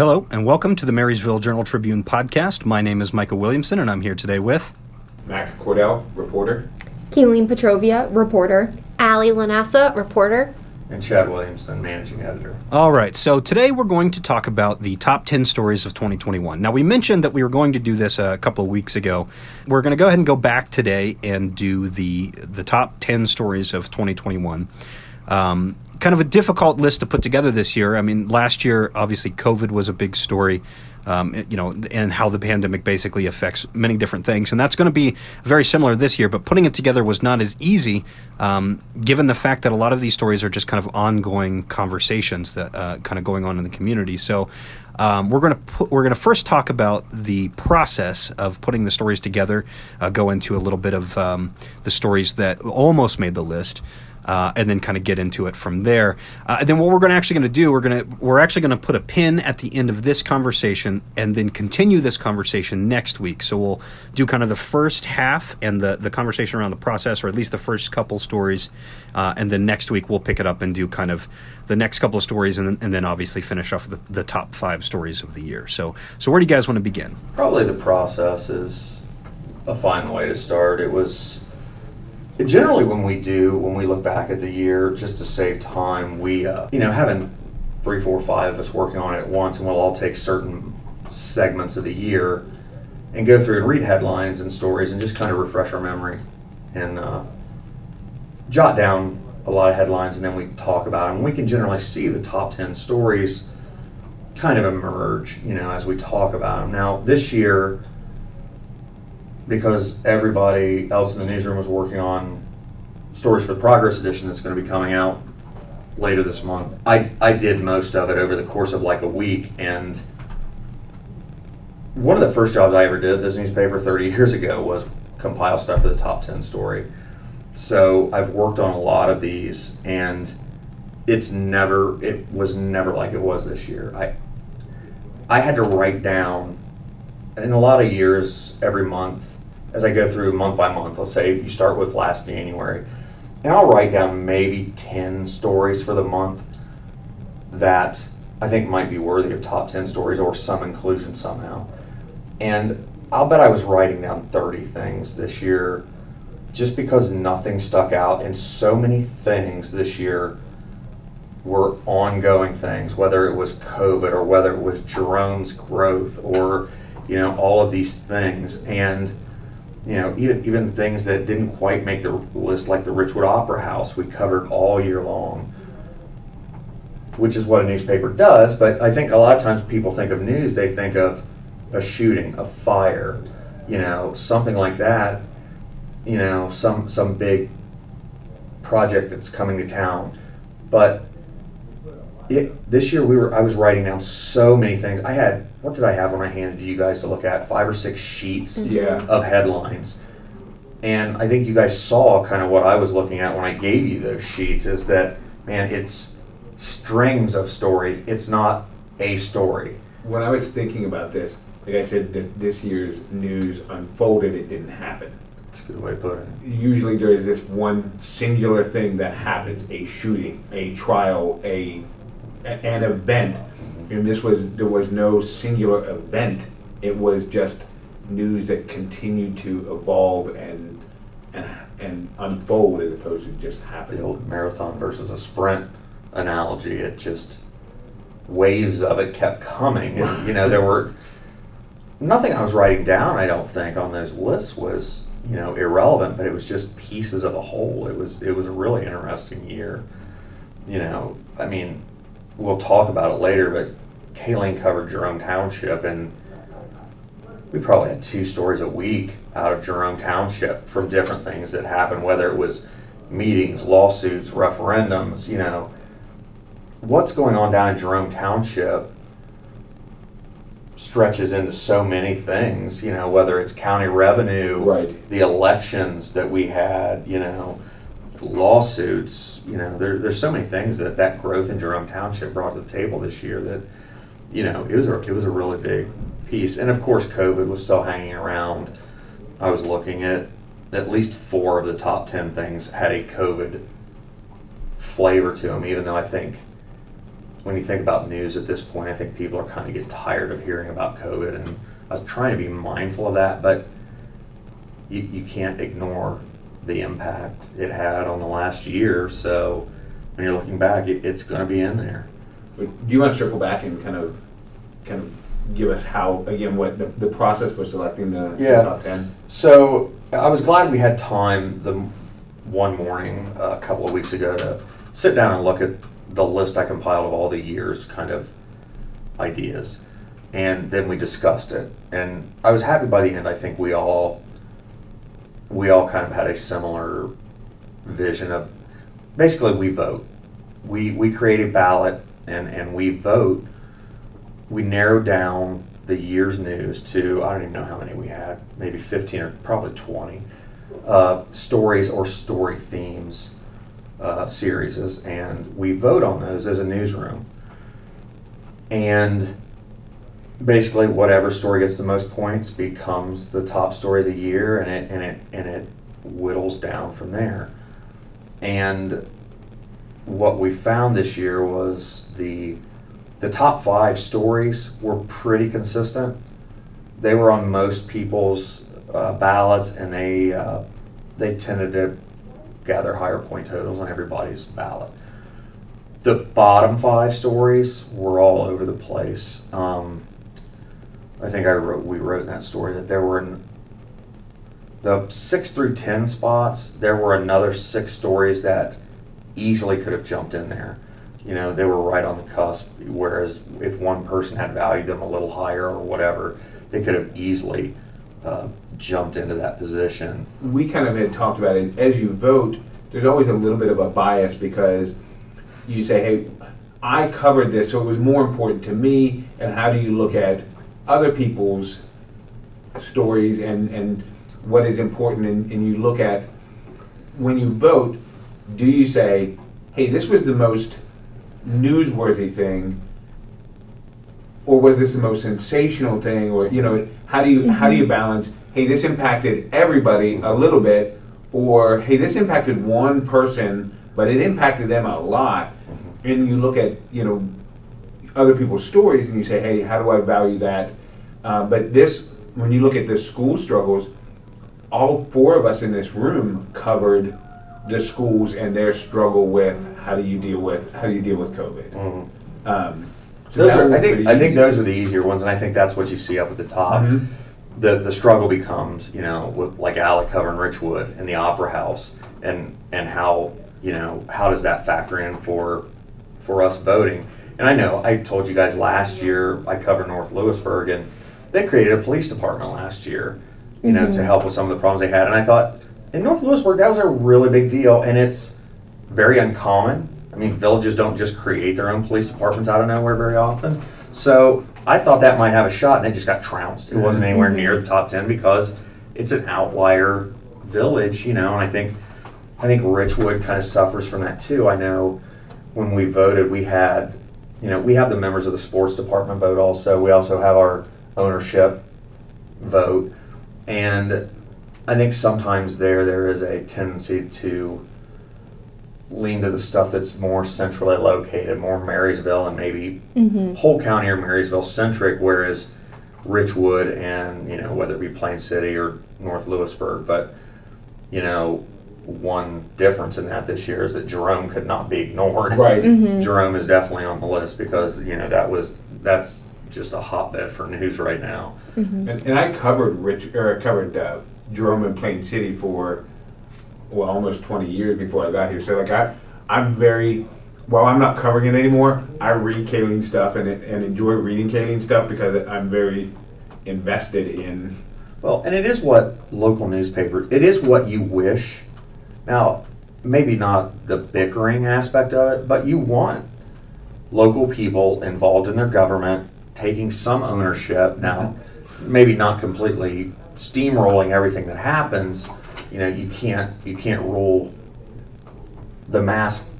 Hello, and welcome to the Marysville Journal Tribune podcast. My name is Michael Williamson, and I'm here today with. Mac Cordell, reporter. Kayleen Petrovia, reporter. Allie Lanassa, reporter. And Chad Williamson, managing editor. All right, so today we're going to talk about the top 10 stories of 2021. Now, we mentioned that we were going to do this a couple of weeks ago. We're going to go ahead and go back today and do the, the top 10 stories of 2021. Um, kind of a difficult list to put together this year. I mean, last year, obviously, COVID was a big story. Um, you know, and how the pandemic basically affects many different things, and that's going to be very similar this year. But putting it together was not as easy, um, given the fact that a lot of these stories are just kind of ongoing conversations that uh, kind of going on in the community. So um, we're going to put, we're going to first talk about the process of putting the stories together. Uh, go into a little bit of um, the stories that almost made the list uh, and then kind of get into it from there. Uh, and then what we're going to actually going to do, we're going to we're actually going to put a pin at the end of this conversation and then continue this conversation next week. So we'll do kind of the first half and the the conversation around the process, or at least the first couple stories, uh, and then next week we'll pick it up and do kind of the next couple of stories, and then, and then obviously finish off the, the top five stories of the year. So so where do you guys want to begin? Probably the process is a fine way to start. It was generally when we do when we look back at the year just to save time we uh, you know having three four five of us working on it at once and we'll all take certain segments of the year and go through and read headlines and stories and just kind of refresh our memory and uh, jot down a lot of headlines and then we talk about them we can generally see the top 10 stories kind of emerge you know as we talk about them now this year because everybody else in the newsroom was working on stories for the Progress edition that's going to be coming out later this month. I, I did most of it over the course of like a week, and one of the first jobs I ever did at this newspaper 30 years ago was compile stuff for the top 10 story. So I've worked on a lot of these, and it's never, it was never like it was this year. I, I had to write down in a lot of years every month as I go through month by month, let's say you start with last January, and I'll write down maybe 10 stories for the month that I think might be worthy of top 10 stories or some inclusion somehow. And I'll bet I was writing down 30 things this year just because nothing stuck out, and so many things this year were ongoing things, whether it was COVID or whether it was Jerome's growth or, you know, all of these things. And you know, even even things that didn't quite make the list, like the Richwood Opera House, we covered all year long, which is what a newspaper does. But I think a lot of times people think of news, they think of a shooting, a fire, you know, something like that. You know, some some big project that's coming to town, but it, this year we were I was writing down so many things. I had what did I have when I handed you guys to look at? Five or six sheets mm-hmm. Yeah. of headlines. And I think you guys saw kind of what I was looking at when I gave you those sheets is that man, it's strings of stories. It's not a story. When I was thinking about this, like I said, that this year's news unfolded, it didn't happen. That's a good way to put it. Usually there is this one singular thing that happens, a shooting, a trial, a, a- an event. And this was, there was no singular event. It was just news that continued to evolve and, and, and unfold as opposed to just The old marathon versus a sprint analogy, it just waves of it kept coming. And, you know, there were nothing I was writing down, I don't think, on those lists was, you know, irrelevant, but it was just pieces of a whole. It was it was a really interesting year. You know, I mean, we'll talk about it later, but Kayleen covered Jerome Township and we probably had two stories a week out of Jerome Township from different things that happened, whether it was meetings, lawsuits, referendums, you know. What's going on down in Jerome Township stretches into so many things, you know, whether it's county revenue, Right. the elections that we had, you know, lawsuits, you know, there, there's so many things that that growth in Jerome Township brought to the table this year that, you know, it was a, it was a really big piece. And of course, COVID was still hanging around. I was looking at at least four of the top 10 things had a COVID flavor to them, even though I think when you think about news at this point, I think people are kind of getting tired of hearing about COVID, and I was trying to be mindful of that, but you, you can't ignore the impact it had on the last year. So when you're looking back, it, it's going to be in there. Do you want to circle back and kind of, kind of give us how, again, what the, the process for selecting the the Yeah. top ten? So I was glad we had time the one morning uh, a couple of weeks ago to sit down and look at the list I compiled of all the years kind of ideas. And then we discussed it. And I was happy by the end. I think we all we all kind of had a similar vision of basically we vote. We we create a ballot and, and we vote. We narrow down the year's news to I don't even know how many we had, maybe fifteen or probably twenty uh, stories or story themes uh, series, and we vote on those as a newsroom. And basically, whatever story gets the most points becomes the top story of the year, and it and it and it whittles down from there. And what we found this year was the the top five stories were pretty consistent. They were on most people's uh, ballots, and they uh, they tended to gather higher point totals on everybody's ballot. The bottom five stories were all over the place. Um, I think I wrote we wrote in that story that there were n- the six through ten spots. There were another six stories that easily could have jumped in there. You know, they were right on the cusp. Whereas if one person had valued them a little higher or whatever, they could have easily uh, jumped into that position. we kind of had talked about it as you vote there's always a little bit of a bias because you say hey i covered this so it was more important to me and how do you look at other people's stories and and what is important and, and you look at when you vote do you say hey this was the most newsworthy thing or was this the most sensational thing or you know how do you how do you mm-hmm. balance hey this impacted everybody a little bit or hey this impacted one person but it impacted them a lot mm-hmm. and you look at you know other people's stories and you say hey how do i value that uh, but this when you look at the school struggles all four of us in this room covered the schools and their struggle with how do you deal with how do you deal with covid um, so Those are, I think, I think those are the easier ones, and I think that's what you see up at the top. Mhm. The the struggle becomes, you know, with like Allie covering Richwood and the Opera House, and and how you know how does that factor in for for us voting? And I know I told you guys last year I covered North Lewisburg, and they created a police department last year, you know, to mm-hmm. help with some of the problems they had. And I thought in North Lewisburg that was a really big deal, and it's very uncommon. I mean, villages don't just create their own police departments out of nowhere very often. So I thought that might have a shot, and it just got trounced. It wasn't mm-hmm. anywhere near the top ten because it's an outlier village, you know. And I think I think Richwood kind of suffers from that too. I know when we voted, we had, you know, we have the members of the sports department vote also. We also have our ownership vote, and I think sometimes there there is a tendency to lean to the stuff that's more centrally located, more Marysville and maybe mm-hmm. whole county or Marysville centric, whereas Richwood and you know whether it be Plain City or North Lewisburg, but you know one difference in that this year is that Jerome could not be ignored. right. Mm-hmm. Jerome is definitely on the list because you know that was that's just a hotbed for news right now. and, and i covered rich or I covered uh, jerome and plain city for well almost 20 years before i got here so like i i'm very while i'm not covering it anymore i read Kayleen stuff and, and enjoy reading Kayleen stuff because i'm very invested in Well, and it is what local newspaper, it is what you wish. Now, maybe not the bickering aspect of it, but you want local people involved in their government taking some ownership. Now, maybe not completely steamrolling everything that happens. You know, you can't you can't rule the mass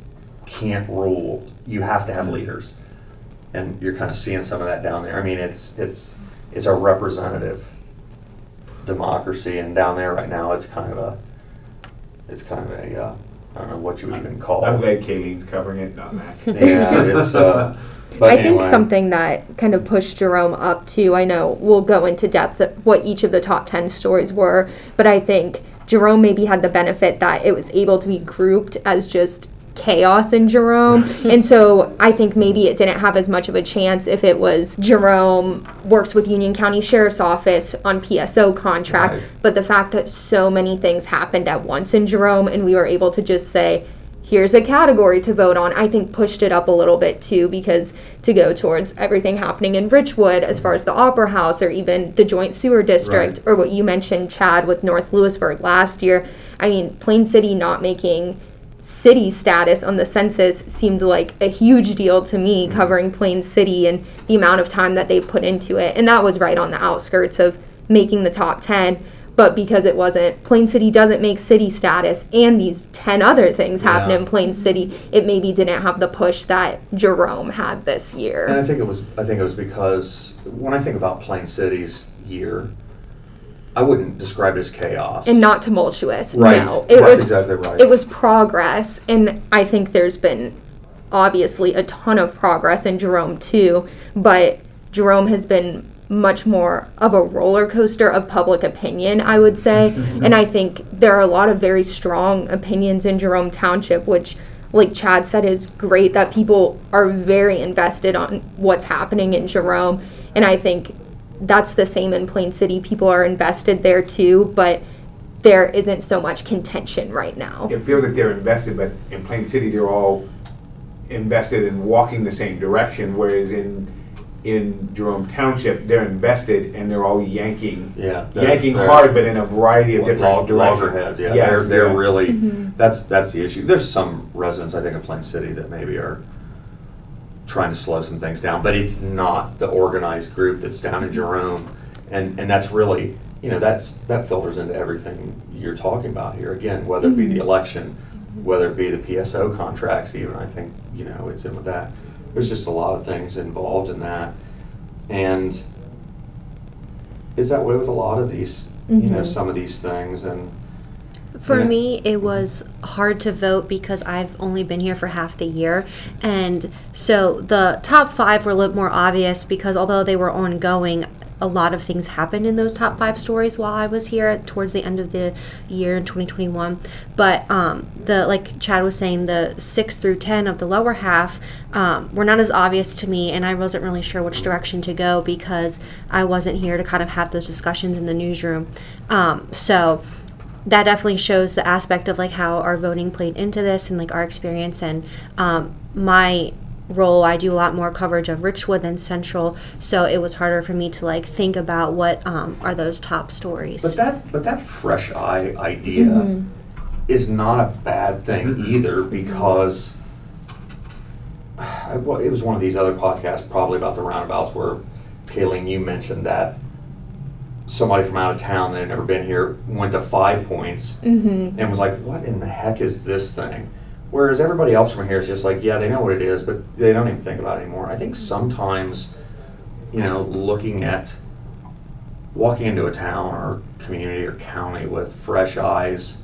can't rule. You have to have leaders. And you're kind of seeing some of that down there. I mean, it's it's it's a representative democracy, and down there right now, it's kind of a it's kind of a uh, I don't know what you would even call I'm it. glad Kayleen's covering it, not Mac. Yeah, it's, uh, but I think something that kind of pushed Jerome up to, I know we'll go into depth what each of the top 10 stories were, but I think Jerome maybe had the benefit that it was able to be grouped as just chaos in Jerome. and so I think maybe it didn't have as much of a chance if it was Jerome works with Union County Sheriff's Office on PSO contract. Right. But the fact that so many things happened at once in Jerome and we were able to just say, here's a category to vote on, I think pushed it up a little bit too, because to go towards everything happening in Richwood as far as the Opera House or even the Joint Sewer District Right. or what you mentioned, Chad, with North Lewisburg last year. I mean, Plain City not making city status on the census seemed like a huge deal to me mm-hmm. covering Plain City and the amount of time that they put into it. And that was right on the outskirts of making the top 10. But because it wasn't, Plain City doesn't make city status, and these 10 other things happen Yeah. in Plain City, it maybe didn't have the push that Jerome had this year And I think it was. I think it was because when I think about Plain City's year, I wouldn't describe it as chaos. And not tumultuous. right. No. It That's was exactly right. it was progress and i think there's been obviously a ton of progress in jerome too but jerome has been much more of a roller coaster of public opinion i would say. And i think there are a lot of very strong opinions in jerome township which like chad said is great that people are very invested on what's happening in jerome. And i think that's the same in plain city. People are invested there too but there isn't so much contention right now. It feels like they're invested, but in Plain City, they're all invested in walking the same direction, whereas in in Jerome Township, they're invested and they're all yanking, yeah. they're- yanking they're- hard, but in a variety of Log- different directions. loggerheads, yeah, Yes, they're they're yeah. really mm-hmm. that's that's the issue. There's some residents I think of Plain City that maybe are trying to slow some things down, but it's not the organized group that's down in Jerome, and and that's really you know that's that filters into everything you're talking about here. Again, whether it be the mm-hmm. election, whether it be the PSO contracts, even I think you know it's in with that. There's just a lot of things involved in that, and it's that way with a lot of these, you know, Mhm. some of these things, and For me, it was hard to vote because I've only been here for half the year. And so the top five were a little more obvious because although they were ongoing, a lot of things happened in those top five stories while I was here towards the end of the year in 2021. But um, the like Chad was saying, the six through ten of the lower half um, were not as obvious to me, and I wasn't really sure which direction to go because I wasn't here to kind of have those discussions in the newsroom. Um, so that definitely shows the aspect of like how our voting played into this and like our experience and um, my role i do a lot more coverage of richwood than central so it was harder for me to like think about what um, are those top stories but that but that fresh eye idea is not a bad thing either because I, well, it was one of these other podcasts probably about the roundabouts where Kayleen you mentioned that somebody from out of town that had never been here went to five points Mm-hmm. and was like, "What in the heck is this thing?" Whereas everybody else from here is just like, "Yeah, they know what it is, but they don't even think about it anymore." I think sometimes, you know, looking at walking into a town or community or county with fresh eyes,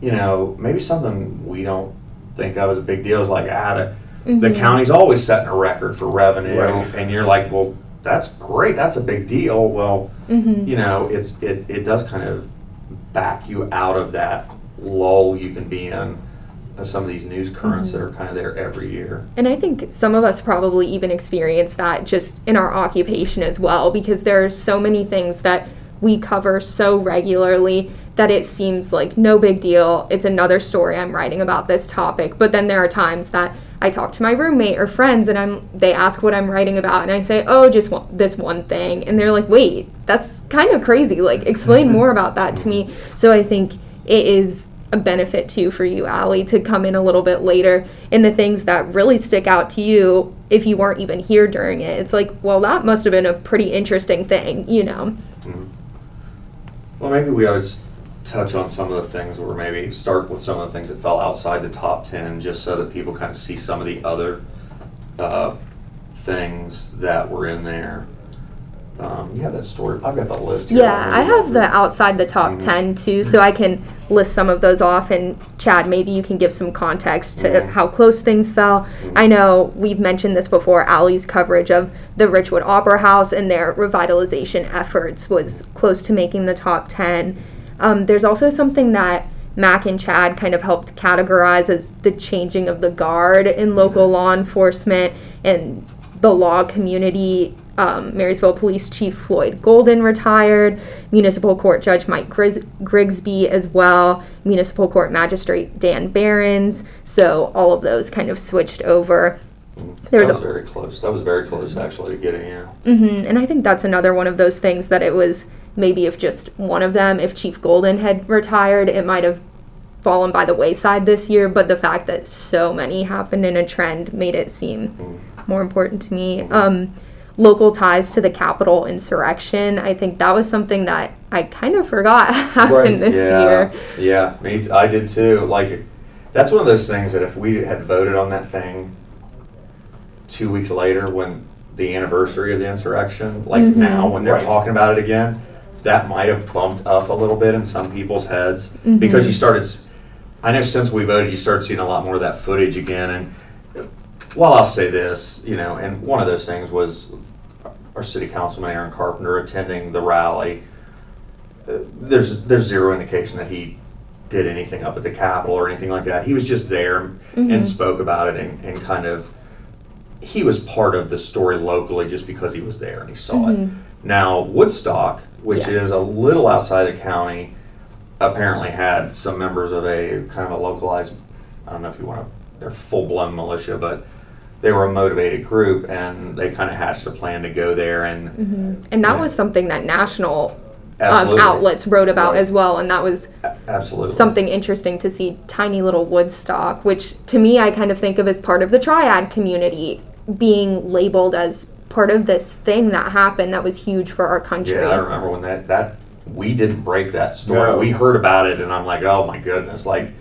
you know, maybe something we don't think of as a big deal is like, ah, the, the Mhm. county's always setting a record for revenue, Right. and you're like, well, that's great, that's a big deal. Well, Mm-hmm. you know, it's it, it does kind of back you out of that lull you can be in of some of these news currents that mm-hmm. are kind of there every year. And I think some of us probably even experience that just in our occupation as well, because there are so many things that we cover so regularly that it seems like no big deal. It's another story I'm writing about this topic. But then there are times that I talk to my roommate or friends and I'm they ask what I'm writing about and I say, "Oh, just one, this one thing." And they're like, "Wait, that's kind of crazy. Like explain mm-hmm. more about that to me." So I think it is a benefit too for you, Allie, to come in a little bit later and the things that really stick out to you if you weren't even here during it. It's like, well, that must have been a pretty interesting thing, you know? Well, maybe we ought to touch on some of the things, or maybe start with some of the things that fell outside the top ten, just so that people kind of see some of the other uh, things that were in there. Um, you have that story. I've got the list here. Yeah, I have the outside the top Mhm. 10 too, so I can list some of those off. And Chad, maybe you can give some context to Yeah. how close things fell. I know we've mentioned this before. Allie's coverage of the Richwood Opera House and their revitalization efforts was close to making the top 10. Um, there's also something that Mac and Chad kind of helped categorize as the changing of the guard in local law enforcement and the law community. Um, Marysville Police Chief Floyd Golden retired, Municipal Court Judge Mike Gris- Grigsby as well, Municipal Court Magistrate Dan Behrens. So all of those kind of switched over. There's that a- was very close. That was very close actually to getting in. hmm And I think that's another one of those things that it was maybe if just one of them, if Chief Golden had retired, it might have fallen by the wayside this year. But the fact that so many happened in a trend made it seem more important to me. Um, local ties to the Capitol insurrection, I think that was something that I kind of forgot happened Right. this yeah, year. yeah, me. T- I did too. Like, that's one of those things that if we had voted on that thing two weeks later, when the anniversary of the insurrection, like Mhm. now when they're Right. talking about it again, that might have bumped up a little bit in some people's heads Mm-hmm. because you started. I know since we voted, you started seeing a lot more of that footage again. And while I'll say this, you know, and one of those things was our city councilman Aaron Carpenter attending the rally. Uh, There's there's zero indication that he did anything up at the Capitol or anything like that. He was just there and spoke about it and, and kind of he was part of the story locally just because he was there and he saw it. Now Woodstock, which Yes. is a little outside the county, apparently had some members of a kind of a localized I don't know if you want to they're full blown militia, but they were a motivated group and they kind of hatched a plan to go there and And that Yeah. was something that national um, outlets wrote about Right. as well. And that was absolutely something interesting to see tiny little Woodstock, which to me I kind of think of as part of the triad community being labeled as part of this thing that happened that was huge for our country. Yeah, I remember when that that we didn't break that story. No. We heard about it, and I'm like, oh my goodness, like.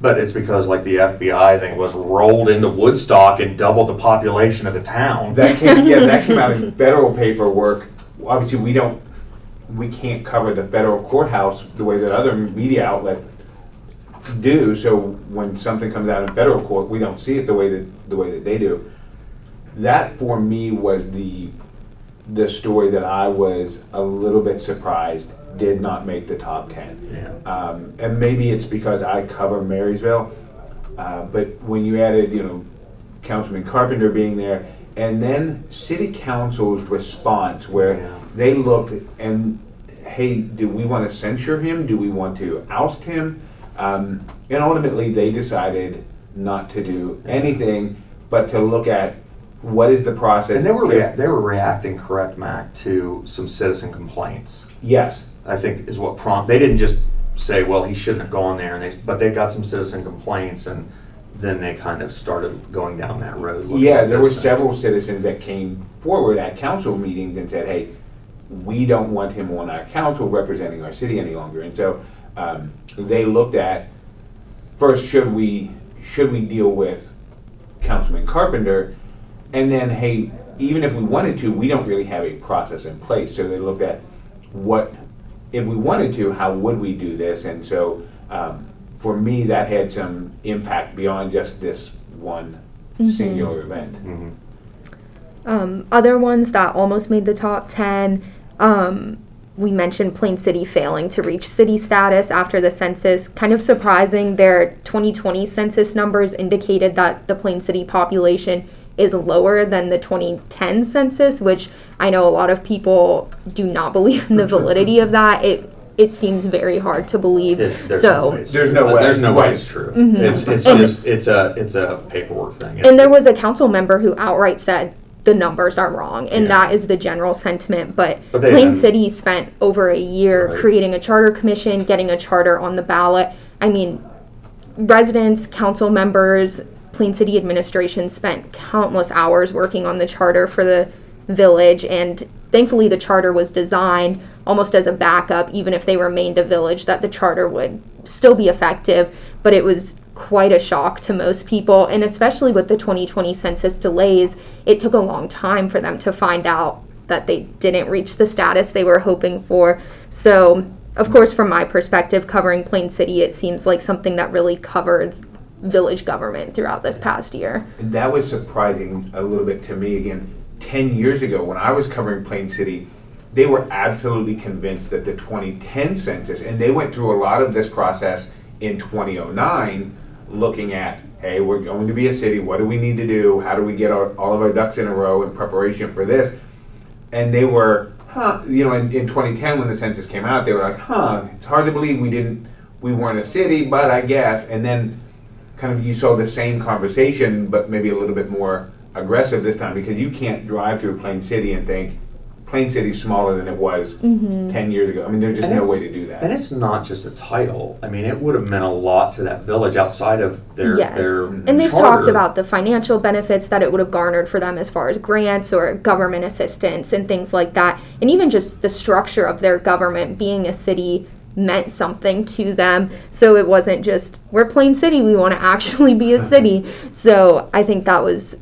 But it's because like the FBI thing was rolled into Woodstock and doubled the population of the town. That came, yeah, that came out in federal paperwork. Obviously, we don't, we can't cover the federal courthouse the way that other media outlets do. So when something comes out in federal court, we don't see it the way that the way that they do. That for me was the the story that I was a little bit surprised did not make the top ten. Yeah. Um, and maybe it's because I cover Marysville, uh, but when you added, you know, Councilman Carpenter being there, and then City Council's response, where Yeah. they looked and, hey, do we want to censure him? Do we want to oust him? Um, and ultimately, they decided not to do anything, but to look at what is the process. And they were if- rea- they were reacting correct, Mac, to some citizen complaints. yes, I think is what prompt. They didn't just say, well, he shouldn't have gone there, and they but they got some citizen complaints, and then they kind of started going down that road. looking Yeah, at there were those things. several citizens that came forward at council meetings and said, hey, we don't want him on our council representing our city any longer. And so um, they looked at, first, should we, should we deal with Councilman Carpenter? And then, hey, even if we wanted to, we don't really have a process in place. So they looked at what, if we wanted to, how would we do this? And so um, for me, that had some impact beyond just this one singular event. Mhm. Um, other ones that almost made the top 10, um, we mentioned Plain City failing to reach city status after the census. Kind of surprising, their 2020 census numbers indicated that the Plain City population is lower than the 2010 census, which I know a lot of people do not believe in the validity of that. It it seems very hard to believe. It- there's so no There's no Uh, way. There's no way it's true. Mm-hmm. It's it's just it's a it's a paperwork thing. It's- And there was a council member who outright said the numbers are wrong, and Yeah. that is the general sentiment. But, But Plain didn't- City spent over a year Right. creating a charter commission, getting a charter on the ballot. I mean, residents, council members, Plain City administration spent countless hours working on the charter for the village, and thankfully, the charter was designed almost as a backup, even if they remained a village, that the charter would still be effective. But it was quite a shock to most people, and especially with the 2020 census delays, it took a long time for them to find out that they didn't reach the status they were hoping for. So, of course, from my perspective, covering Plain City, it seems like something that really covered village government throughout this past year. That was surprising a little bit to me again. 10 years ago, when I was covering Plain City, they were absolutely convinced that the 2010 census, and they went through a lot of this process in 2009, looking at, hey, we're going to be a city. What do we need to do? How do we get our, all of our ducks in a row in preparation for this? And they were, huh, you know, in, in 2010 when the census came out, they were like, huh, it's hard to believe we didn't, we weren't a city, but I guess. And then kind of you saw the same conversation, but maybe a little bit more aggressive this time because you can't drive through Plain City and think Plain City's smaller than it was mm-hmm. 10 years ago. I mean, there's just And no way to do that. And it's not just a title. I mean, it would have meant a lot to that village outside of their yes. their and they've charter. talked about the financial benefits that it would have garnered for them as far as grants or government assistance and things like that. And even just the structure of their government being a city meant something to them. So it wasn't just, we're Plain City, we want to actually be a city. So I think that was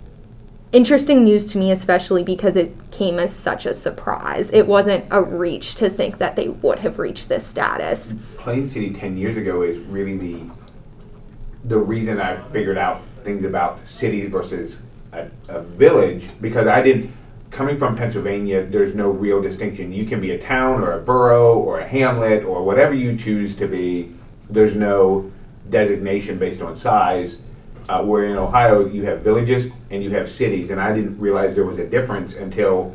interesting news to me, especially because it came as such a surprise. It wasn't a reach to think that they would have reached this status. Plain City 10 years ago is really the the reason I figured out things about cities versus a, a village because I didn't coming from Pennsylvania there's no real distinction. You can be a town or a borough or a hamlet or whatever you choose to be. There's no designation based on size. Uh, where in Ohio you have villages and you have cities. And I didn't realize there was a difference until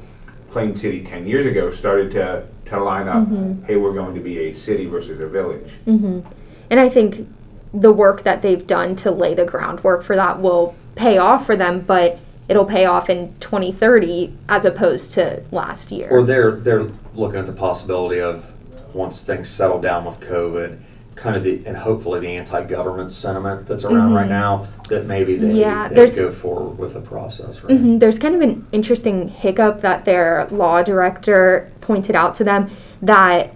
Plain City 10 years ago started to to line up hey we're going to be a city versus a village. And I think the work that they've done to lay the groundwork for that will pay off for them, but it'll pay off in 2030 as opposed to last year. or they're they're looking at the possibility of once things settle down with COVID, kind of the and hopefully the anti-government sentiment that's around right now that maybe they, Mm-hmm. Yeah, they go forward with the process. Right? Mhm, There's kind of an interesting hiccup that their law director pointed out to them that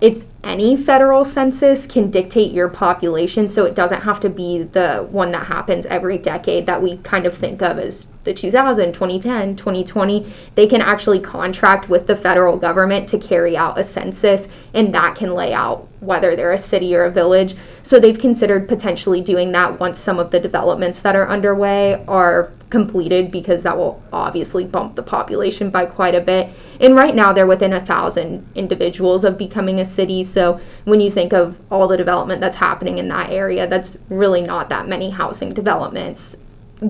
it's any federal census can dictate your population, so it doesn't have to be the one that happens every decade that we kind of think of as the 2000, 2010, 2020. They can actually contract with the federal government to carry out a census, and that can lay out whether they're a city or a village. So they've considered potentially doing that once some of the developments that are underway are completed because that will obviously bump the population by quite a bit. And right now they're within a thousand individuals of becoming a city. So when you think of all the development that's happening in that area, that's really not that many housing developments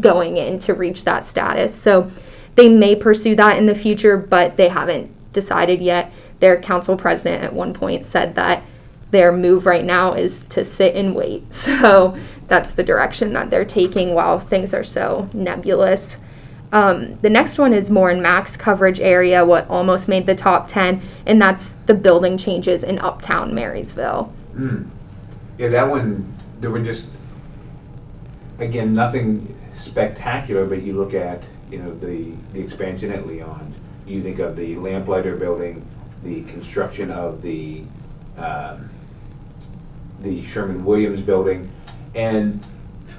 going in to reach that status. So they may pursue that in the future, but they haven't decided yet. Their council president at one point said that their move right now is to sit and wait. So that's the direction that they're taking while things are so nebulous. Um, the next one is more in Mac's coverage area, what almost made the top 10, and that's the building changes in uptown Marysville. Yeah, that one, there were just, again, nothing spectacular, but you look at, you know, the, the expansion at Leon. You think of the lamplighter building, the construction of the, um, the Sherman Williams building. And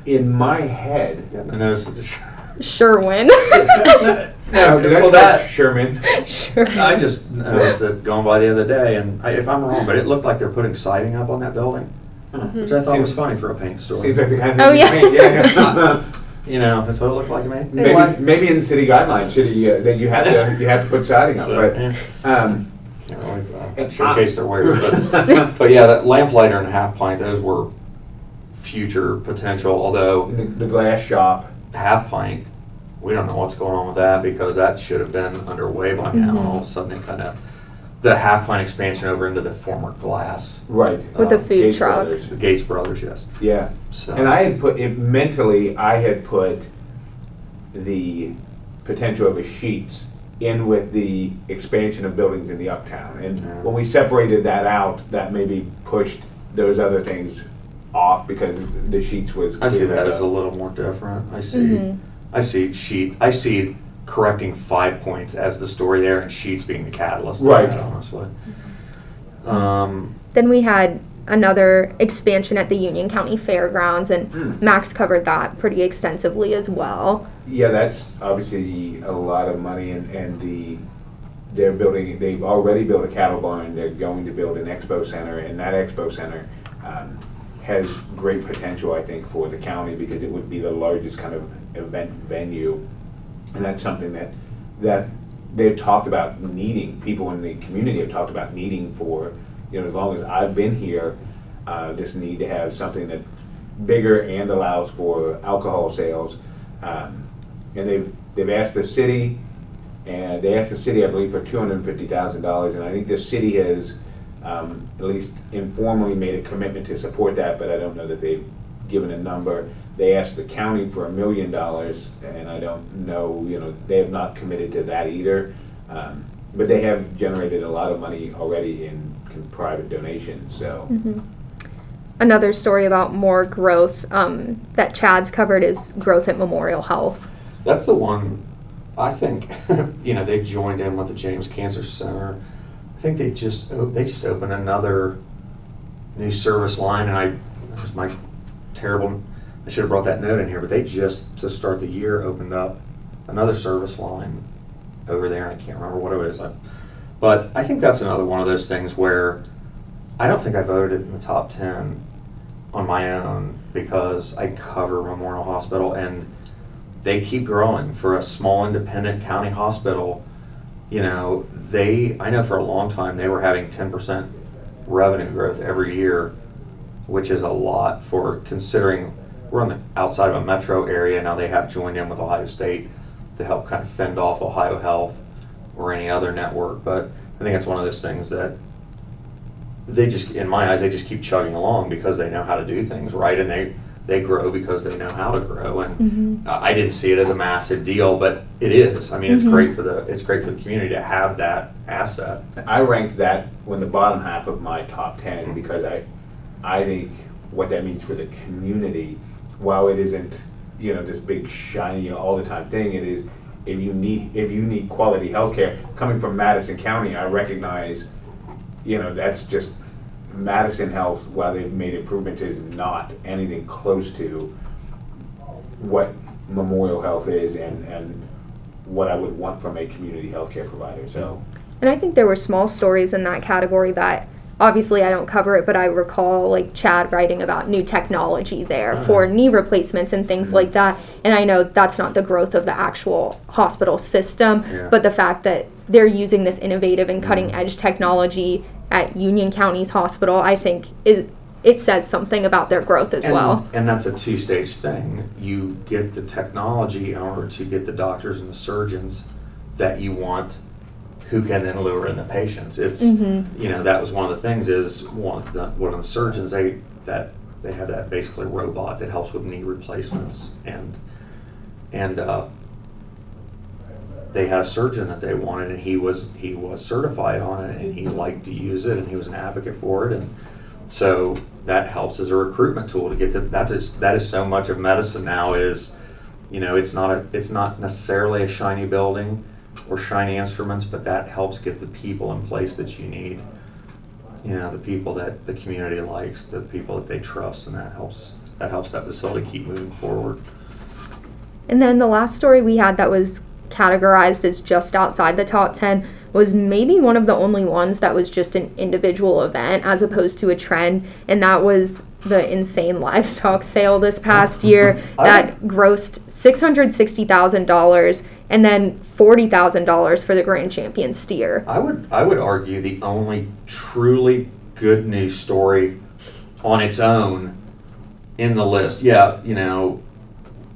in my head, I noticed it's a sh- Sherwin. no, did I well, that Sherman? sure. I just noticed it going by the other day, and I, if I'm wrong, but it looked like they're putting siding up on that building, which I thought was funny for a paint store. Seems like the kind of Oh, yeah. you paint, yeah. You know, that's what it looked like to me. Maybe, maybe in the city guidelines, city, uh, that you have to, you have to put siding up, So, but, yeah. um, Can't really uh, showcase their wares, but, but yeah, that lamplighter and half pint, those were future potential. Although the, the glass shop, half pint, we don't know what's going on with that because that should have been underway by now. And all of a sudden, it kind of the half pint expansion over into the former glass. right. With the um, food Gates truck. Brothers. The Gates Brothers, yes. Yeah, So and I had put, it mentally, I had put the potential of a Sheetz in with the expansion of buildings in the uptown. And Yeah. when we separated that out, that maybe pushed those other things off because the Sheetz was. I see cleared that as a little more different. I see. Mhm. I see sheet. I see correcting five points as the story there, and Sheetz being the catalyst. Right. that, honestly. Um, Then we had another expansion at the Union County Fairgrounds, and Hmm. Max covered that pretty extensively as well. Yeah, that's obviously a lot of money and, and the, they're building, they've already built a cattle barn, they're going to build an expo center, and that expo center um, has great potential, I think, for the county, because it would be the largest kind of event venue. And that's something that, that they've talked about needing, people in the community have talked about needing for, you know, as long as I've been here, uh, this need to have something that bigger and allows for alcohol sales. Um, and they've, they've asked the city, and they asked the city, I believe, for two hundred fifty thousand dollars, and I think the city has, um, at least informally made a commitment to support that, but I don't know that they've given a number. They asked the county for a million dollars, and I don't know, you know, they have not committed to that either. Um, but they have generated a lot of money already in private donations, so. Another story about more growth um, that Chad's covered is growth at Memorial Health. That's the one. I think you know they joined in with the James Cancer Center. I think they just they just opened another new service line, and I this was my terrible. I should have brought that note in here, but they just to start the year opened up another service line over there, and I can't remember what it is. I, but I think that's another one of those things where I don't think I voted in the top ten on my own because I cover Memorial Hospital and they keep growing for a small independent county hospital. You know, they I know for a long time they were having 10% revenue growth every year, which is a lot for considering we're on the outside of a metro area. Now they have joined in with Ohio State to help kind of fend off Ohio Health or any other network, but I think it's one of those things that they just in my eyes they just keep chugging along because they know how to do things right and they they grow because they know how to grow. And mm-hmm. I I didn't see it as a massive deal but it is. I mean it's mm-hmm. great for the it's great for the community to have that asset. I ranked that in the bottom half of my top ten mm-hmm. because I, I think what that means for the community, while it isn't, you know, this big shiny all the time thing, it is, if you need, if you need quality healthcare, coming from Madison County, I recognize, you know, that's just, Madison Health, while they've made improvements, is not anything close to what Memorial Health is and, and what I would want from a community healthcare provider, so. And I think there were small stories in that category that obviously I don't cover it, but I recall like Chad writing about new technology there uh-huh. for knee replacements and things mm-hmm. like that. And I know that's not the growth of the actual hospital system, Yeah. but the fact that they're using this innovative and cutting mm-hmm. edge technology at Union County's hospital, I think it it says something about their growth as and, well. and that's a two stage thing you get the technology in order to get the doctors and the surgeons that you want who can then lure in the patients. It's Mm-hmm. you know that was one of the things is one of the, one of the surgeons they that they have that basically robot that helps with knee replacements and and uh, they had a surgeon that they wanted and he was he was certified on it and he liked to use it and he was an advocate for it. And so that helps as a recruitment tool to get the that is that is so much of medicine now is you know it's not a it's not necessarily a shiny building or shiny instruments but that helps get the people in place that you need you know the people that the community likes the people that they trust and that helps that helps that facility keep moving forward And then the last story we had that was categorized as just outside the top 10 was maybe one of the only ones that was just an individual event as opposed to a trend. And that was the insane livestock sale this past year that grossed $660,000 and then $40,000 for the grand champion steer. I would I would argue the only truly good news story on its own in the list. Yeah, you know,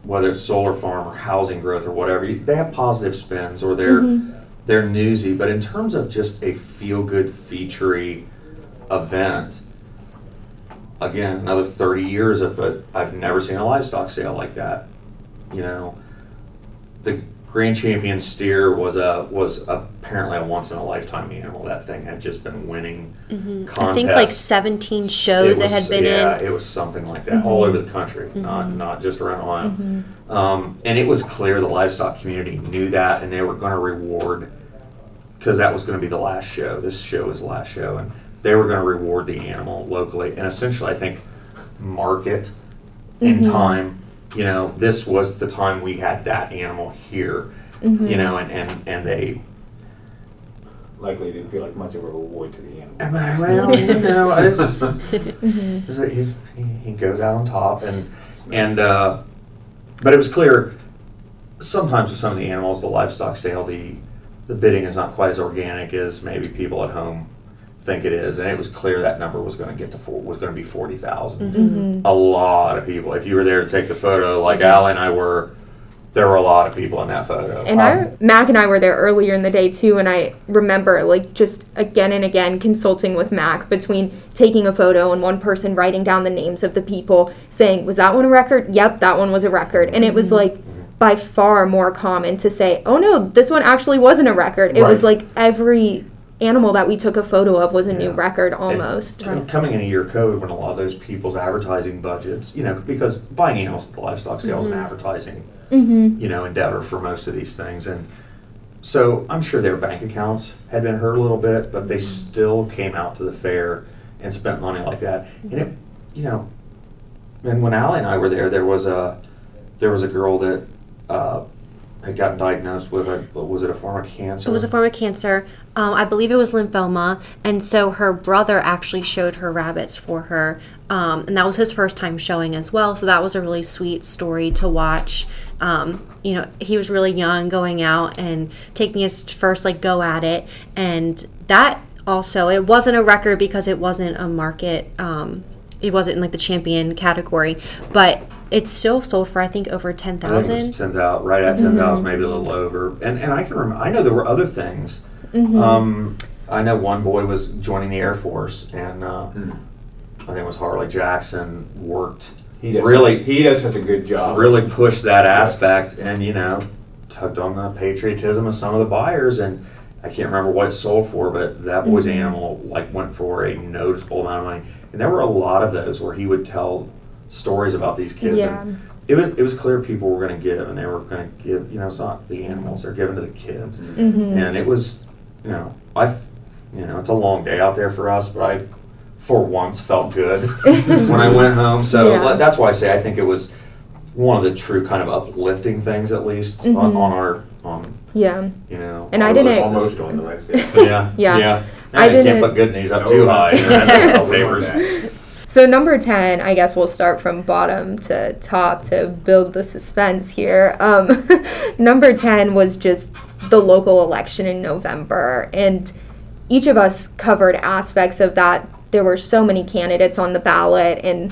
whether it's solar farm or housing growth or whatever, they have positive spins or they're mm-hmm. they're newsy. But in terms of just a feel good featurey event, again, another thirty years of it, I've never seen a livestock sale like that. You know, the Grand Champion steer was a was apparently a once in a lifetime animal. That thing had just been winning contests. I think like 17 shows it, was- had been yeah, in. it was something like that all over the mm-hmm. country, not mm-hmm. not just around Ohio. Um, and it was clear the livestock community knew that, and they were going to reward because that was going to be the last show. This show was the last show, and they were going to reward the animal locally, and essentially, I think market in mm-hmm. time. You know, this was the time we had that animal here. Mm-hmm. You know, and and and they likely didn't feel like much of a reward to the animal. Am I- Well, you know, I just, mm-hmm. just- he, he goes out on top, and and uh, but it was clear. Sometimes with some of the animals, the livestock sale, the the bidding is not quite as organic as maybe people at home think it is, and it was clear that number was going to get to four, was going to be forty mm-hmm. Mm-hmm. A lot of people. If you were there to take the photo, like mm-hmm. Al and I were, there were a lot of people in that photo. And Um, I, Mac and I were there earlier in the day too, and I remember like just again and again consulting with Mac between taking a photo and one person writing down the names of the people, saying, "Was that one a record? Yep, that one was a record." And it was like by far more common to say, "Oh no, this one actually wasn't a record." It was like every animal that we took a photo of was a new Yeah. record And almost. Coming in a year COVID when a lot of those people's advertising budgets, you know, because buying animals at the livestock sales and advertising, Mm-hmm. you know, endeavor for most of these things. And so I'm sure their bank accounts had been hurt a little bit, but they still came out to the fair and spent money like that. And it, you know, and when Allie and I were there, there was a, there was a girl that, uh, had gotten diagnosed with a, was it a form of cancer? It was a form of cancer. Um, I believe it was lymphoma, and so her brother actually showed her rabbits for her, um, and that was his first time showing as well. So that was a really sweet story to watch. Um, you know, he was really young, going out and taking his first like go at it, and that also it wasn't a record because it wasn't a market. Um, it wasn't in like the champion category, but it still sold for I think over ten I think it was thousand. ten thousand, right at ten thousand, maybe a little over. And and I can remember. I know there were other things. Um, I know one boy was joining the Air Force, and uh, I think it was Harley Jackson worked He does really he does such a good job. really pushed that aspect, and you know tugged on the patriotism of some of the buyers. And I can't remember what it sold for, but that boy's animal like went for a noticeable amount of money. And there were a lot of those where he would tell stories about these kids. Yeah. And it was it was clear people were going to give, and they were going to give. You know, it's not the animals; they're giving to the kids. Mm-hmm. And it was, you know, I, you know, it's a long day out there for us, but I, for once, felt good when I went home. So Yeah. that's why I say I think it was one of the true kind of uplifting things, at least on, Mhm. on our, on Yeah. you know. And I didn't- list. almost on the list. Yeah. Yeah, Yeah. yeah. I I can't didn't- put good knees up No, too high. not. You know, So number ten, I guess we'll start from bottom to top to build the suspense here. Um, number ten was just the local election in November, and each of us covered aspects of that. There were so many candidates on the ballot, and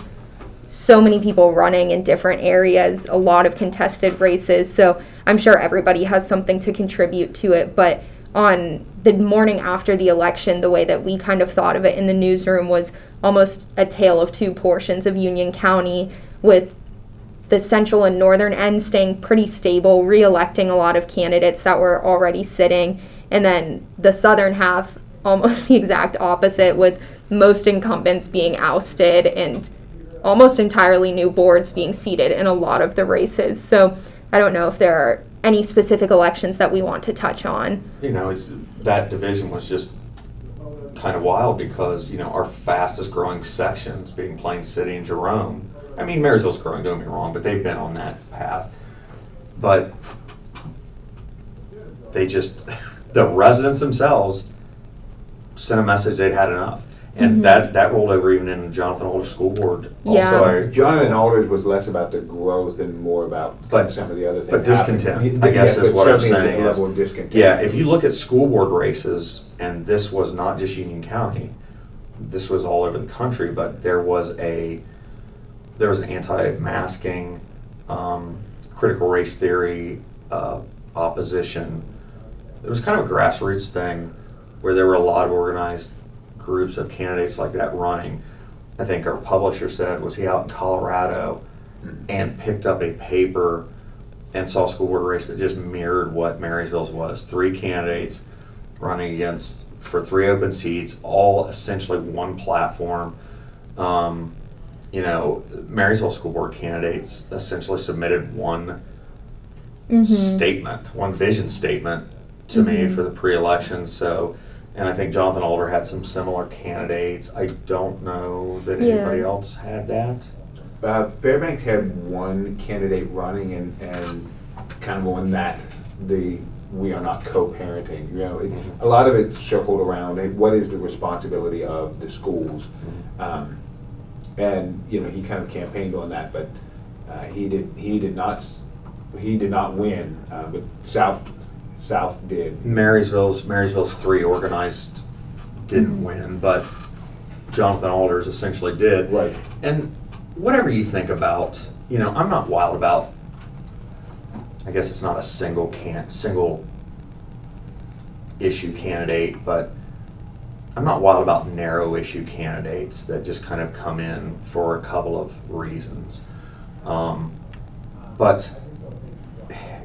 so many people running in different areas, a lot of contested races. So I'm sure everybody has something to contribute to it. But on the morning after the election, the way that we kind of thought of it in the newsroom was almost a tale of two portions of Union County, with the central and northern end staying pretty stable, re electing a lot of candidates that were already sitting, and then the southern half almost the exact opposite, with most incumbents being ousted and almost entirely new boards being seated in a lot of the races. So I don't know if there are any specific elections that we want to touch on. you know, it's that division was just kind of wild because you know our fastest growing sections being Plain City and Jerome. I mean, Marysville's growing. Don't get me wrong, but they've been on that path. But they just the residents themselves sent a message they'd had enough, and that that rolled over even in the Jonathan Alder School Board. Yeah. Also, Jonathan Alders was less about the growth and more about But- some of the other things. but discontent, happening. I guess Yeah, is what I'm saying the is- of discontent. Yeah, if you look at school board races, and this was not just Union County, this was all over the country, but there was a there was an anti-masking, um, critical race theory uh, opposition. It was kind of a grassroots thing where there were a lot of organized groups of candidates like that running. I think our publisher said was he out in Colorado and picked up a paper and saw a school board race that just mirrored what Marysville's was. Three candidates running against for three open seats, all essentially one platform. Um, you know, Marysville school board candidates essentially submitted one statement, one vision statement to me for the pre-election. So, and I think Jonathan Alder had some similar candidates. I don't know that Yeah. anybody else had that. Uh, Fairbanks had one candidate running and, and kind of on that, the we are not co-parenting. You know, it, a lot of it circled around hey, what is the responsibility of the schools, um, and you know he kind of campaigned on that, but uh, he did he did not s- he did not win, uh, but South South did. Marysville's Marysville's three organized didn't win, but Jonathan Alders essentially did. Right. And whatever you think about, you know, I'm not wild about. I guess it's not a single can single issue candidate, but I'm not wild about narrow issue candidates that just kind of come in for a couple of reasons. Um, but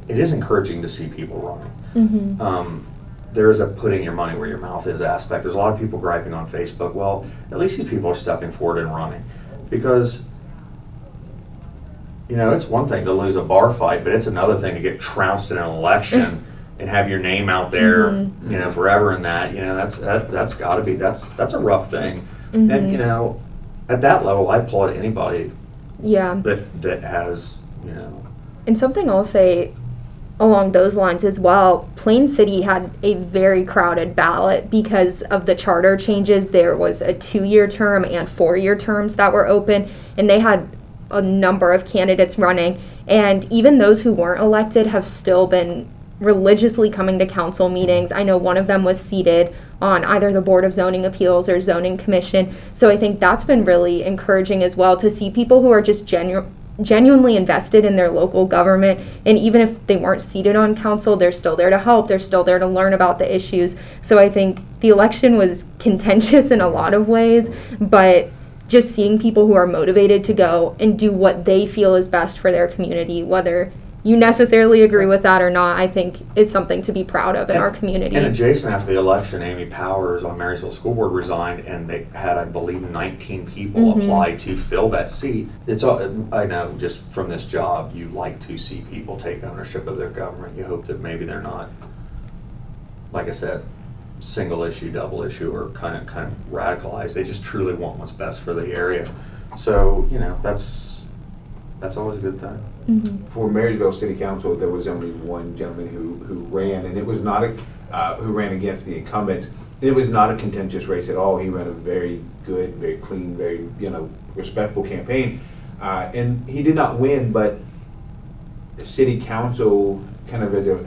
it is encouraging to see people running Mm-hmm. um, there is a putting your money where your mouth is aspect. There's a lot of people griping on Facebook. Well, at least these people are stepping forward and running because you know it's one thing to lose a bar fight, but it's another thing to get trounced in an election and have your name out there, Mhm. you know, forever in that. You know, that's that that's got to be that's that's a rough thing. Mhm. And you know, at that level, I applaud anybody Yeah. that that has you know And something I'll say along those lines as well Plain City had a very crowded ballot because of the charter changes. There was a two year term and four year terms that were open, and they had a number of candidates running. And even those who weren't elected have still been religiously coming to council meetings. I know one of them was seated on either the Board of Zoning Appeals or Zoning Commission. So I think that's been really encouraging as well to see people who are just genu- genuinely invested in their local government. And even if they weren't seated on council, they're still there to help, they're still there to learn about the issues. So I think the election was contentious in a lot of ways, but just seeing people who are motivated to go and do what they feel is best for their community, whether you necessarily agree with that or not, I think is something to be proud of in our community. And adjacent after the election, Amy Powers on Marysville School Board resigned, and they had, I believe, 19 people Mhm. apply to fill that seat. It's all, I know just from this job, you like to see people take ownership of their government. You hope that maybe they're not, like I said, single issue, double issue, or kind of kind of radicalized. They just truly want what's best for the area. So you know that's that's always a good thing. Mhm. for Marysville City Council, there was only one gentleman who, who ran, and it was not a, uh, who ran against the incumbent. It was not a contentious race at all. He ran a very good, very clean, very, you know, respectful campaign. Uh, and he did not win, but the city council kind of as a,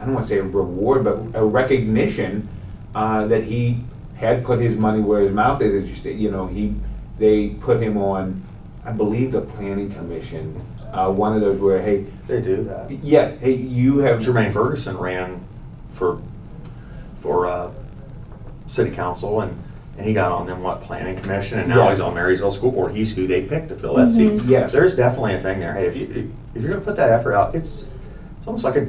I don't want to say a reward, but a recognition, uh, that he had put his money where his mouth is, as you say, you know, he, they put him on, I believe, the planning commission, uh, one of those where, hey, They do that. yeah, hey, you have. Jermaine Ferguson ran for for uh, city council and, and he got on them what planning commission and now Yeah. he's on Marysville School Board. He's who they picked to fill that seat. Mhm. Yes. There's definitely a thing there. Hey, if you if you're gonna put that effort out, it's it's almost like a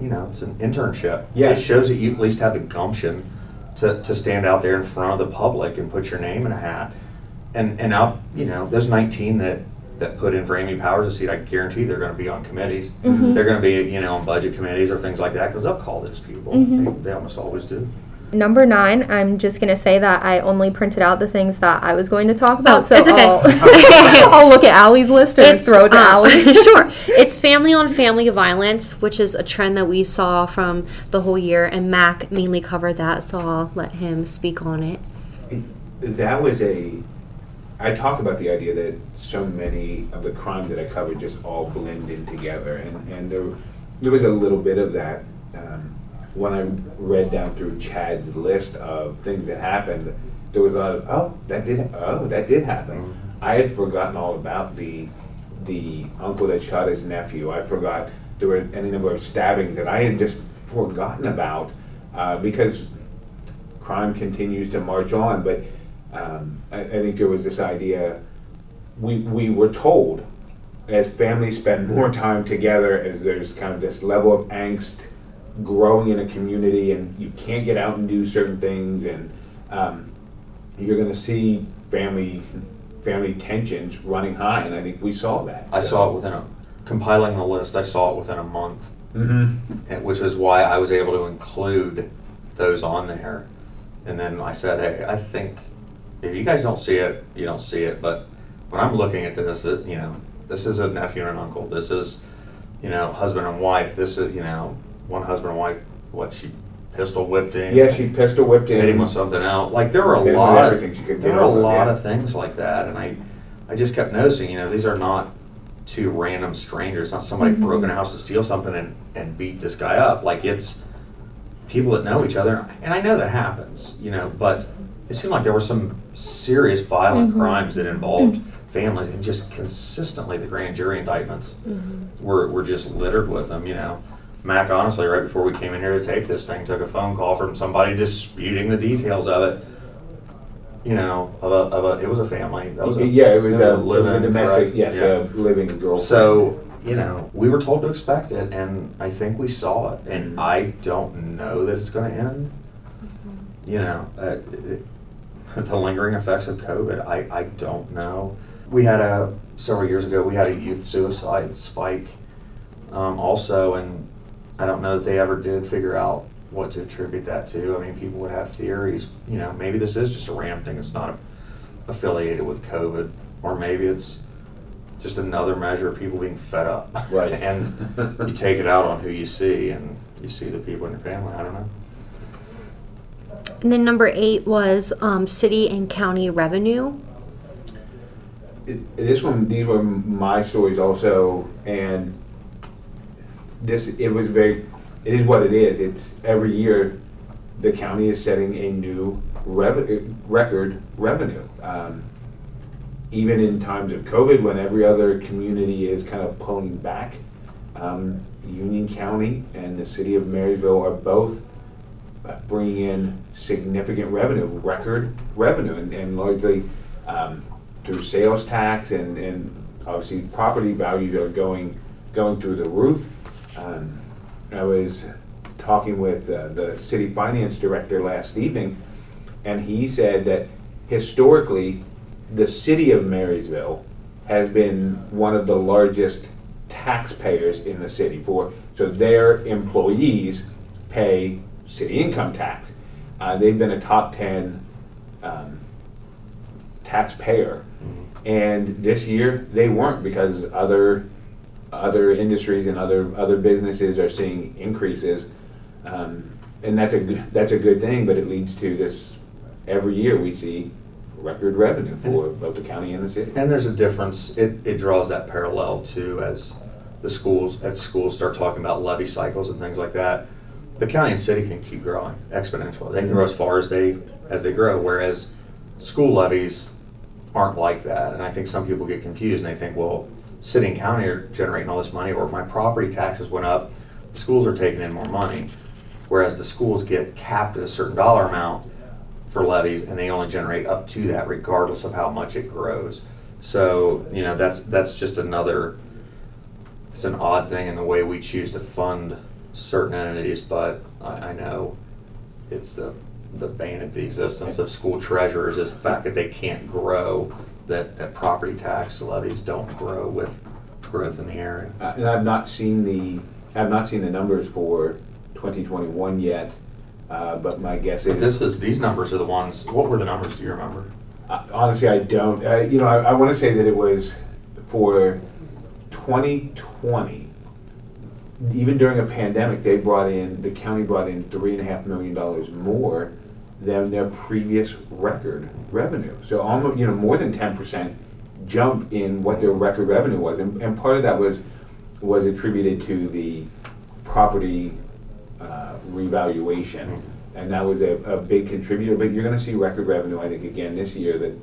you know it's an internship. Yeah. It shows that you at least have the gumption to, to stand out there in front of the public and put your name in a hat. And and out you know those 19 that that put in for Amy Powers a seat, I guarantee they're going to be on committees. Mhm. They're going to be, you know, on budget committees or things like that because they'll call those people. Mhm. They, they almost always do. Number nine, I'm just gonna say that I only printed out the things that I was going to talk about. Oh, so it's okay. I'll, I'll look at Allie's list or throw it to um, Allie. sure. It's family on family violence, which is a trend that we saw from the whole year, and Mac mainly covered that, so I'll let him speak on it. That was a. I talk about the idea that so many of the crimes that I covered just all blend in together, and and there, there was a little bit of that um, when I read down through Chad's list of things that happened. There was a lot of oh that did oh that did happen. I had forgotten all about the the uncle that shot his nephew. I forgot there were any number of stabbings that I had just forgotten about uh, because crime continues to march on. But um, I, I think there was this idea we we were told as families spend more time together, as there's kind of this level of angst growing in a community, and you can't get out and do certain things, and um, you're going to see family family tensions running high, and I think we saw that. I saw it within a compiling the list. I saw it within a month, Mm-hmm. and- which is why I was able to include those on there. And then I said, hey, I think if you guys don't see it, you don't see it. But when I'm looking at this, it, you know, this is a nephew and an uncle. This is, you know, husband and wife. This is, you know, one husband and wife what she pistol whipped him. Yeah, she pistol whipped him. hit him with something out. Like there were a Hit him with lot of everything she could there get were a over, lot yeah. of things like that, and I I just kept noticing. You know, these are not two random strangers. Not somebody mm-hmm. broke in a house to steal something and and beat this guy up. Like it's people that know each other, and I know that happens. You know, but it seemed like there were some serious violent mm-hmm. crimes that involved mm-hmm. families, and just consistently the grand jury indictments mm-hmm. were were just littered with them. You know. Mac, honestly, right before we came in here to tape this thing, took a phone call from somebody disputing the details of it. You know, of a, of a it was a family. That was a, yeah, it was, a, it was a domestic, correct? yes, Yeah. a living girl. So, you know, we were told to expect it, and I think we saw it. And I don't know that it's going to end. You know, uh, it, the lingering effects of COVID, I, I don't know. We had a, several years ago, we had a youth suicide spike um, also, and I don't know that they ever did figure out what to attribute that to. I mean, people would have theories. You know, maybe this is just a random thing. It's not affiliated with COVID, or maybe it's just another measure of people being fed up. Right. and you take it out on who you see, and you see the people in your family. I don't know. And then number eight was um, city and county revenue. It- this one, these were my stories also, and this, it was very, it is what it is. It's every year, the county is setting a new rev- record revenue. Um, even in times of COVID, when every other community is kind of pulling back, um, Union County and the city of Marysville are both bringing in significant revenue, record revenue, and, and largely um, through sales tax and, and obviously property values are going going through the roof. Um, I was talking with uh, the city finance director last evening, and he said that historically, the city of Marysville has been one of the largest taxpayers in the city for so their employees pay city income tax. Uh, they've been a top ten um, taxpayer, and this year they weren't because other other industries and other other businesses are seeing increases, um, and that's a good, that's a good thing. But it leads to this every year we see record revenue for both the county and the city. And there's a difference. It, it draws that parallel too as the schools as schools start talking about levy cycles and things like that. The county and city can keep growing exponentially. They can grow as far as they as they grow, whereas school levies aren't like that. And I think some people get confused and they think, well, city and county are generating all this money, or my property taxes went up, schools are taking in more money. Whereas the schools get capped at a certain dollar amount for levies, and they only generate up to that, regardless of how much it grows. So you know that's that's just another. It's an odd thing in the way we choose to fund certain entities, but I, I know it's the the bane of the existence of school treasurers is the fact that they can't grow, that that property tax levies don't grow with growth in the area. Uh, and I've not seen the I've not seen the numbers for 2021 yet, uh, but my guess But is this is these numbers are the ones. What were the numbers? Do you remember? Uh, honestly, I don't. Uh, you know, I, I want to say that it was for 2020. Even during a pandemic, they brought in the county brought in three and a half million dollars more than their previous record revenue. So almost, you know, more than 10 percent jump in what their record revenue was, and, and part of that was was attributed to the property uh, revaluation, and that was a, a big contributor. But you're going to see record revenue, I think, again this year. That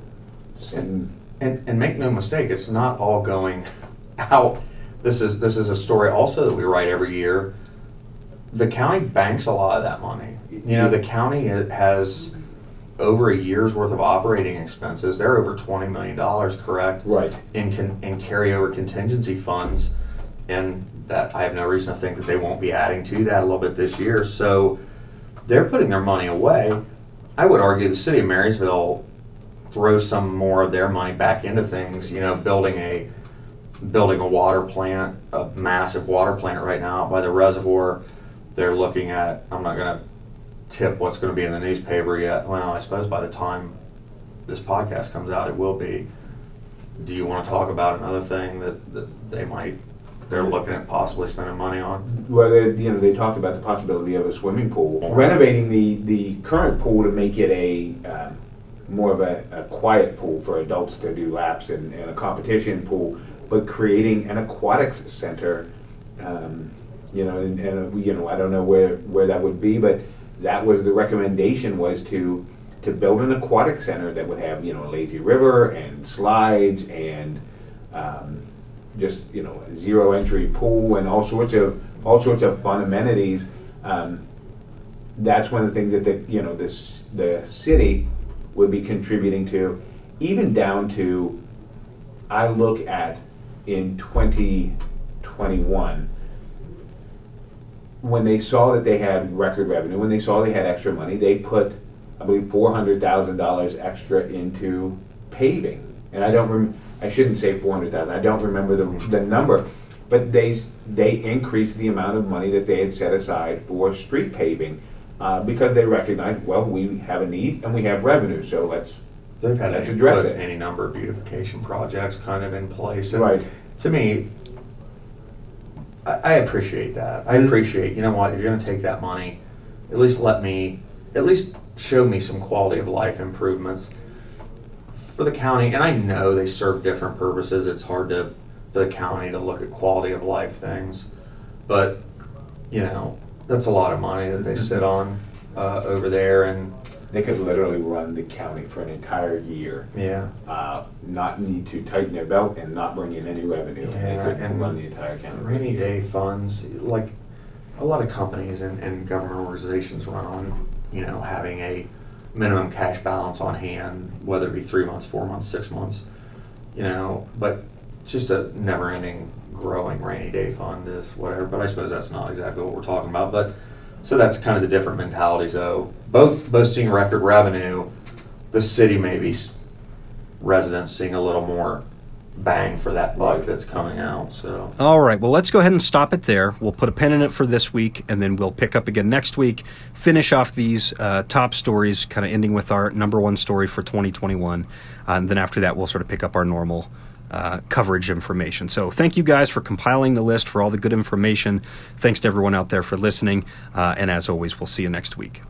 and And and make no mistake, it's not all going out. This is this is a story also that we write every year. The county banks a lot of that money. You know, the county has over a year's worth of operating expenses. They're over twenty million dollars, correct? right, In con- in carryover contingency funds, and that I have no reason to think that they won't be adding to that a little bit this year. So they're putting their money away. I would argue the city of Marysville throws some more of their money back into things. You know, building a building a water plant, a massive water plant right now by the reservoir. They're looking at. I'm not going to tip what's going to be in the newspaper yet. Well, I suppose by the time this podcast comes out, it will be. Do you want to talk about another thing that, that they might they're looking at possibly spending money on. Well, they, you know, they talked about the possibility of a swimming pool, renovating the, the current pool to make it a, um, more of a, a quiet pool for adults to do laps and, and a competition pool, but creating an aquatics center, um, you know, and, and, uh, you know, I don't know where, where that would be, but that was, the recommendation was to, to build an aquatic center that would have, you know, a lazy river and slides and, um, just you know zero entry pool and all sorts of all sorts of fun amenities. Um, that's one of the things that the you know this the city would be contributing to, even down to. I look at in twenty twenty one when they saw that they had record revenue, when they saw they had extra money, they put, I believe, four hundred thousand dollars extra into paving. And I don't rem- I shouldn't say four hundred thousand. I don't remember the, the number, but they they increased the amount of money that they had set aside for street paving uh, because they recognized, well, we have a need and we have revenue, so let's They've had Let's any, address put it. any number of beautification projects kind of in place. And Right. To me, I, I appreciate that. I Mhm. appreciate, you know what, if you're gonna take that money, at least let me, at least show me some quality of life improvements for the county. And I know they serve different purposes. It's hard to, for the county to look at quality of life things. But, you know, that's a lot of money that they sit on, uh, over there and, they could literally run the county for an entire year. yeah. Uh, not need to tighten their belt and not bring in any revenue. and they could and run the entire county. Rainy day funds, like a lot of companies and, and government organizations run on, you know, having a minimum cash balance on hand, whether it be three months, four months, six months, you know, but just a never ending growing rainy day fund is whatever. But I suppose that's not exactly what we're talking about. But so that's kind of the different mentalities though. Both both seeing record revenue, the city maybe s- residents seeing a little more bang for that buck that's coming out. So All right, well, let's go ahead and stop it there. We'll put a pin in it for this week, and then we'll pick up again next week, finish off these uh, top stories, kind of ending with our number one story for 2021. Uh, and then after that, we'll sort of pick up our normal uh, coverage information. So thank you guys for compiling the list, for all the good information. Thanks to everyone out there for listening. Uh, and as always, we'll see you next week.